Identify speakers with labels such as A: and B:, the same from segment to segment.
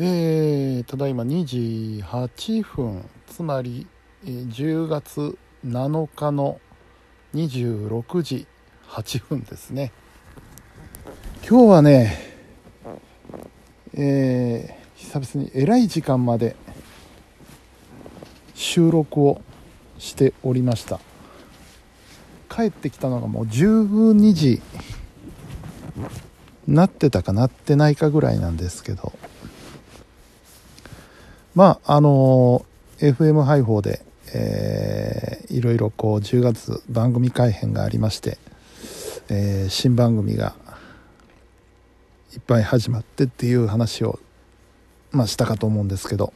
A: えー、ただいま2時8分つまり、え10月7日の26時8分ですね。今日はねえー久々にえらい時間まで収録をしておりました。帰ってきたのがもう12時なってたかなってないかぐらいなんですけど。まああの FM 配報で、えーいろいろこう10月番組改編がありまして、えー新番組がいっぱい始まってっていう話を、まあ、したかと思うんですけど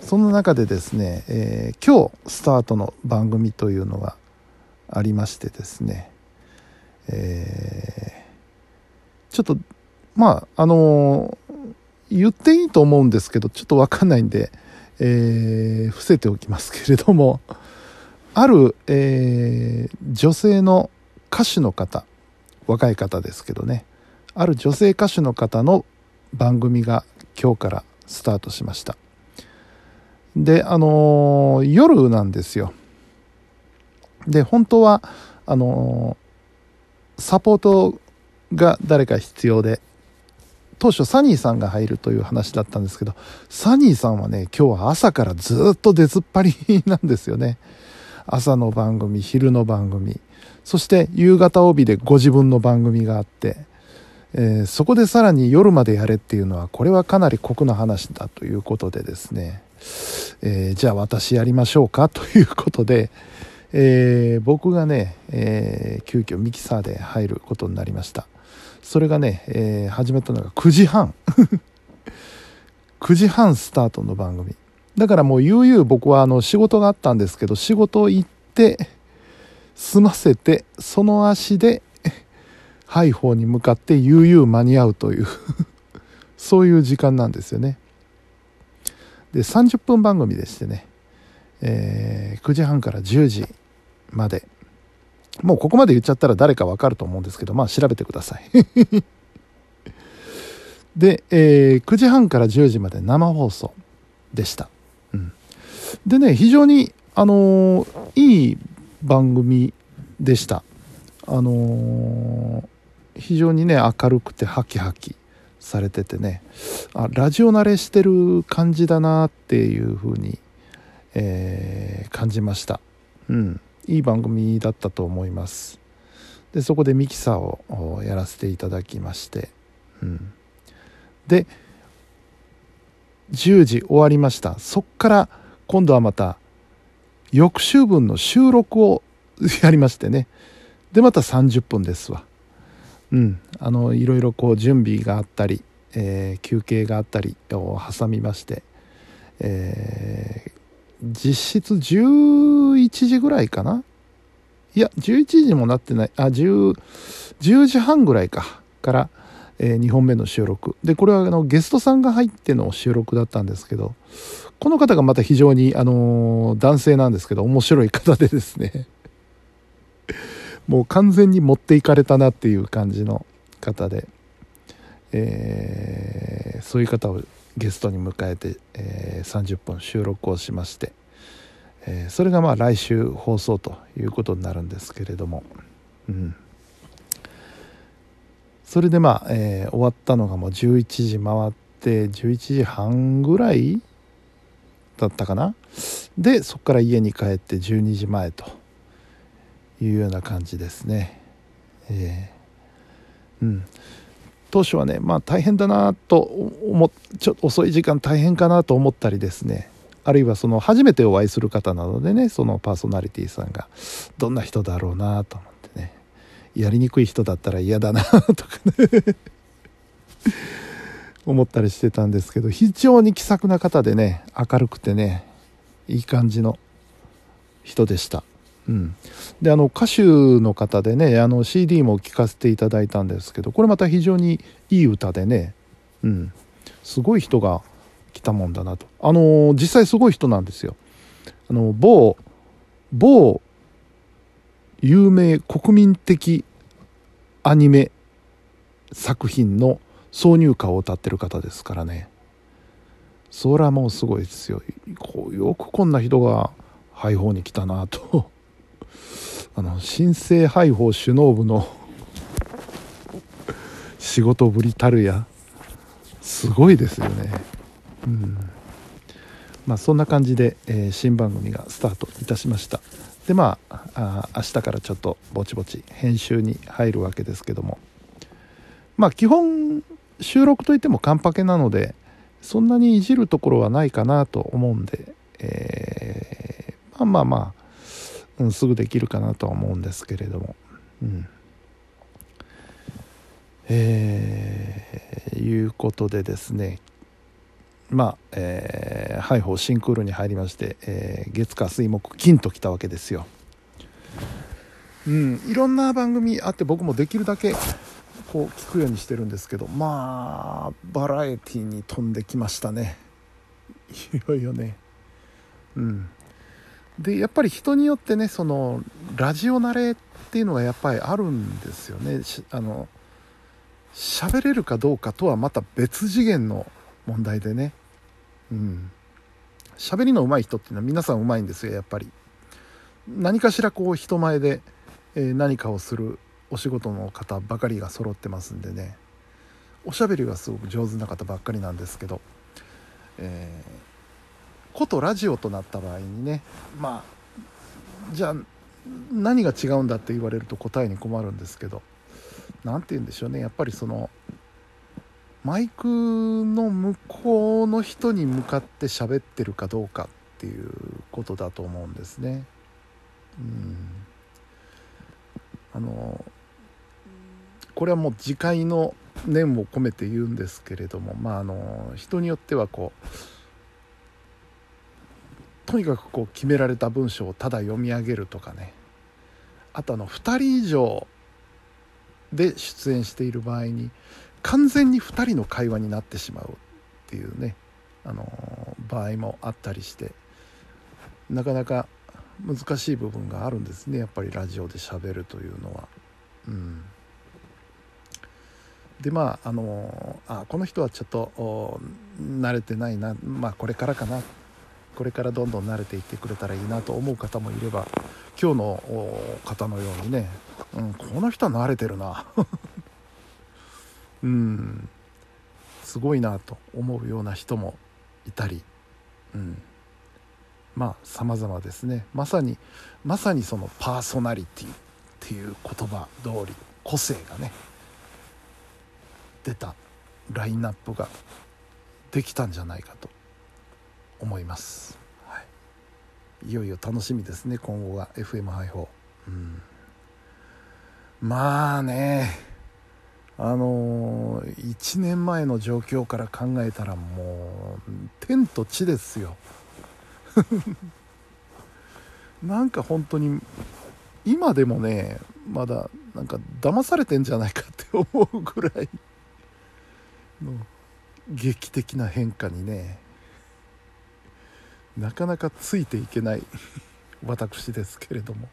A: その中でですね、えー今日スタートの番組というのがありましてですね、えーちょっとまああの言っていいと思うんですけどちょっと分かんないんで、えー伏せておきますけれどもある、えー女性の歌手の方若い方ですけどねある女性歌手の方の番組が今日からスタートしました。であのー夜なんですよ。で本当はあのーサポートが誰か必要で当初サニーさんが入るという話だったんですけどサニーさんはね今日は朝からずっと出ずっぱりなんですよね。朝の番組昼の番組。そして夕方帯でご自分の番組があって、えーそこでさらに夜までやれっていうのはこれはかなり酷な話だということでですね、えーじゃあ私やりましょうかということで、えー僕がね、えー急遽ミキサーで入ることになりました。それがね、えー始めたのが9時半。9時半スタートの番組。だからもう悠々僕はあの仕事があったんですけど仕事行って済ませてその足でハイフォーに向かって悠々間に合うという そういう時間なんですよね。で30分番組でしてね、えー9時半から10時まで。もうここまで言っちゃったら誰かわかると思うんですけどまあ調べてください。で、えー9時半から10時まで生放送でした、うん、でね非常にあのーいい番組でした。あのー非常にね明るくてハキハキされててねあラジオ慣れしてる感じだなっていう風に、えー感じました。うん。いい番組だったと思います。でそこでミキサーをやらせていただきまして、うん、で10時終わりました。そっから今度はまた翌週分の収録を やりましてね。でまた30分ですわ。うん。あのいろいろこう準備があったり、えー休憩があったりを挟みまして、えー実質11時ぐらいかな？いや11時もなってない。あ 10, 10時半ぐらいか。から、え2本目の収録。でこれはあのゲストさんが入っての収録だったんですけどこの方がまた非常に、あのー男性なんですけど面白い方でですね。もう完全に持っていかれたなっていう感じの方で、えーそういう方をゲストに迎えて、えー30分収録をしまして、えーそれがまあ来週放送ということになるんですけれども、うん、それでまあ、えー終わったのがもう11時回って11時半ぐらいだったかな？でそこから家に帰って12時前というような感じですね。えー。うん。当初はねまあ大変だなと思っちょっと遅い時間大変かなと思ったりですね。あるいはその初めてお会いする方なのでねそのパーソナリティさんがどんな人だろうなと思ってね。やりにくい人だったら嫌だなとかね。思ったりしてたんですけど非常に気さくな方でね明るくてねいい感じの人でした。うん、であの歌手の方でねあの CD も聴かせていただいたんですけどこれまた非常にいい歌でね、うん、すごい人が来たもんだなと。あの実際すごい人なんですよ。あの某某有名国民的アニメ作品の挿入歌を歌ってる方ですからね。それはもうすごいですよ。よくこんな人が配報に来たなと。あの新生配報首脳部の仕事ぶりたるやすごいですよね。うん。まあそんな感じで、えー、新番組がスタートいたしました。でまああ明日からちょっとぼちぼち編集に入るわけですけども。まあ基本収録といってもカンパケなのでそんなにいじるところはないかなと思うんで、えー、まあまあまあ、うん、すぐできるかなとは思うんですけれども、うん。えー、いうことでですね、まあ、えー、ハイホーシンクールに入りまして、えー、月火水木金と来たわけですよ。うん、いろんな番組あって僕もできるだけこう聞くようにしてるんですけどまあバラエティに飛んできましたね。いよいよね。うん。でやっぱり人によってねそのラジオ慣れっていうのがやっぱりあるんですよね。あの喋れるかどうかとはまた別次元の問題でね。うん。喋りの上手い人っていうのは皆さん上手いんですよやっぱり。何かしらこう人前で、え何かをするお仕事の方ばかりが揃ってますんでね。おしゃべりがすごく上手な方ばっかりなんですけど、えー、ことラジオとなった場合にねまあじゃあ何が違うんだって言われると答えに困るんですけど何て言うんでしょうねやっぱりそのマイクの向こうの人に向かって喋ってるかどうかっていうことだと思うんですね。うんあのこれはもう自戒の念を込めて言うんですけれどもまああの人によってはこうとにかくこう決められた文章をただ読み上げるとかね。あとあの2人以上で出演している場合に完全に2人の会話になってしまうっていうねあの場合もあったりしてなかなか難しい部分があるんですねやっぱりラジオでしゃべるというのは。うん。でまああのあこの人はちょっと慣れてないなまあこれからかな。これからどんどん慣れていってくれたらいいなと思う方もいれば今日の方のようにね、うん、この人は慣れてるな。うん。すごいなと思うような人もいたり、うん、まあ様々ですね。まさにまさにそのパーソナリティっていう言葉通り個性がね出たラインナップができたんじゃないかと。思います、はい、いよいよ楽しみですね今後が FM 配報、うん、まあね。あのー、1年前の状況から考えたらもう天と地ですよ。なんか本当に今でもねまだなんか騙されてんじゃないかって思うぐらいの劇的な変化にねなかなかついていけない 私ですけれども。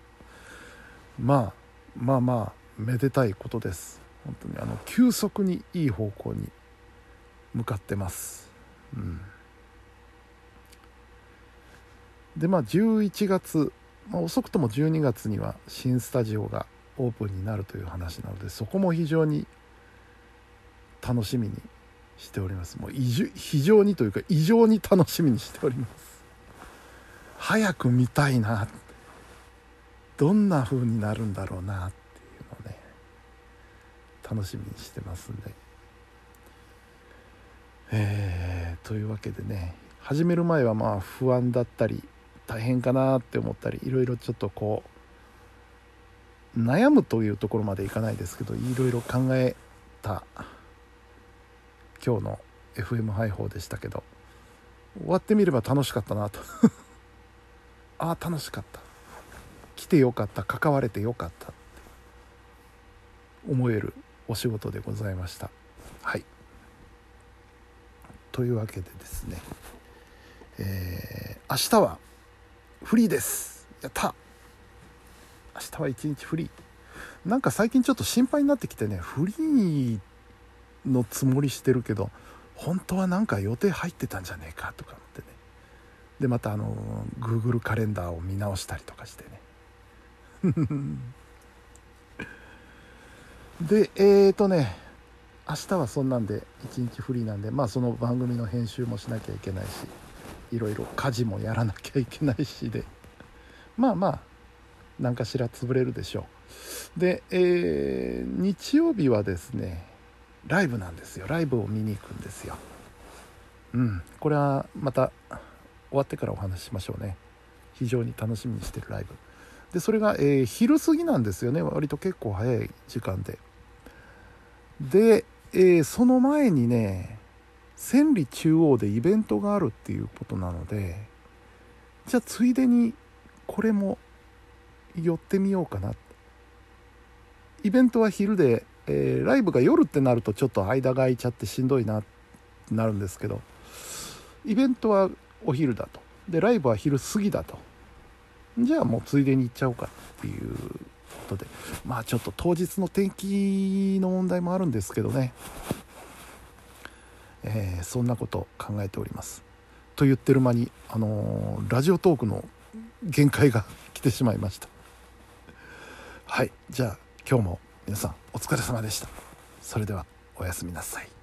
A: まあまあまあめでたいことです。本当にあの急速にいい方向に向かってます。うん。でまあ11月、まあ、遅くとも12月には新スタジオがオープンになるという話なのでそこも非常に楽しみにしております。もう非常にというか異常に楽しみにしております。早く見たいな。どんな風になるんだろうな。っていうのね楽しみにしてますんで。えー、というわけでね始める前はまあ不安だったり大変かなって思ったりいろいろちょっとこう悩むというところまでいかないですけどいろいろ考えた今日の FM 配報でしたけど終わってみれば楽しかったなと。ああ楽しかった。来てよかった。関われてよかった。って思えるお仕事でございました。はい。というわけでですね。えー、明日はフリーです。やった。明日は一日フリー。なんか最近ちょっと心配になってきてねフリーのつもりしてるけど本当はなんか予定入ってたんじゃねえかとか。でまたあの Google カレンダーを見直したりとかしてね。でえーとね明日はそんなんで一日フリーなんでまあその番組の編集もしなきゃいけないしいろいろ家事もやらなきゃいけないしで。まあまあ何かしら潰れるでしょう。で、えー、日曜日はですねライブなんですよ。ライブを見に行くんですよ。うん。これはまた終わってからお話ししましょうね。非常に楽しみにしてるライブ。でそれが、えー、昼過ぎなんですよね。割と結構早い時間で。で、えー、その前にね千里中央でイベントがあるっていうことなのでじゃあついでにこれも寄ってみようかな。イベントは昼でえー、ライブが夜ってなるとちょっと間が空いちゃってしんどいなってなるんですけどイベントはお昼だと。でライブは昼過ぎだと。じゃあもうついでに行っちゃおうかっていうことで。まあちょっと当日の天気の問題もあるんですけどね、えー、そんなこと考えております。と言ってる間に、あのー、ラジオトークの限界が来てしまいました。はい。じゃあ今日も皆さんお疲れ様でした。それではおやすみなさい。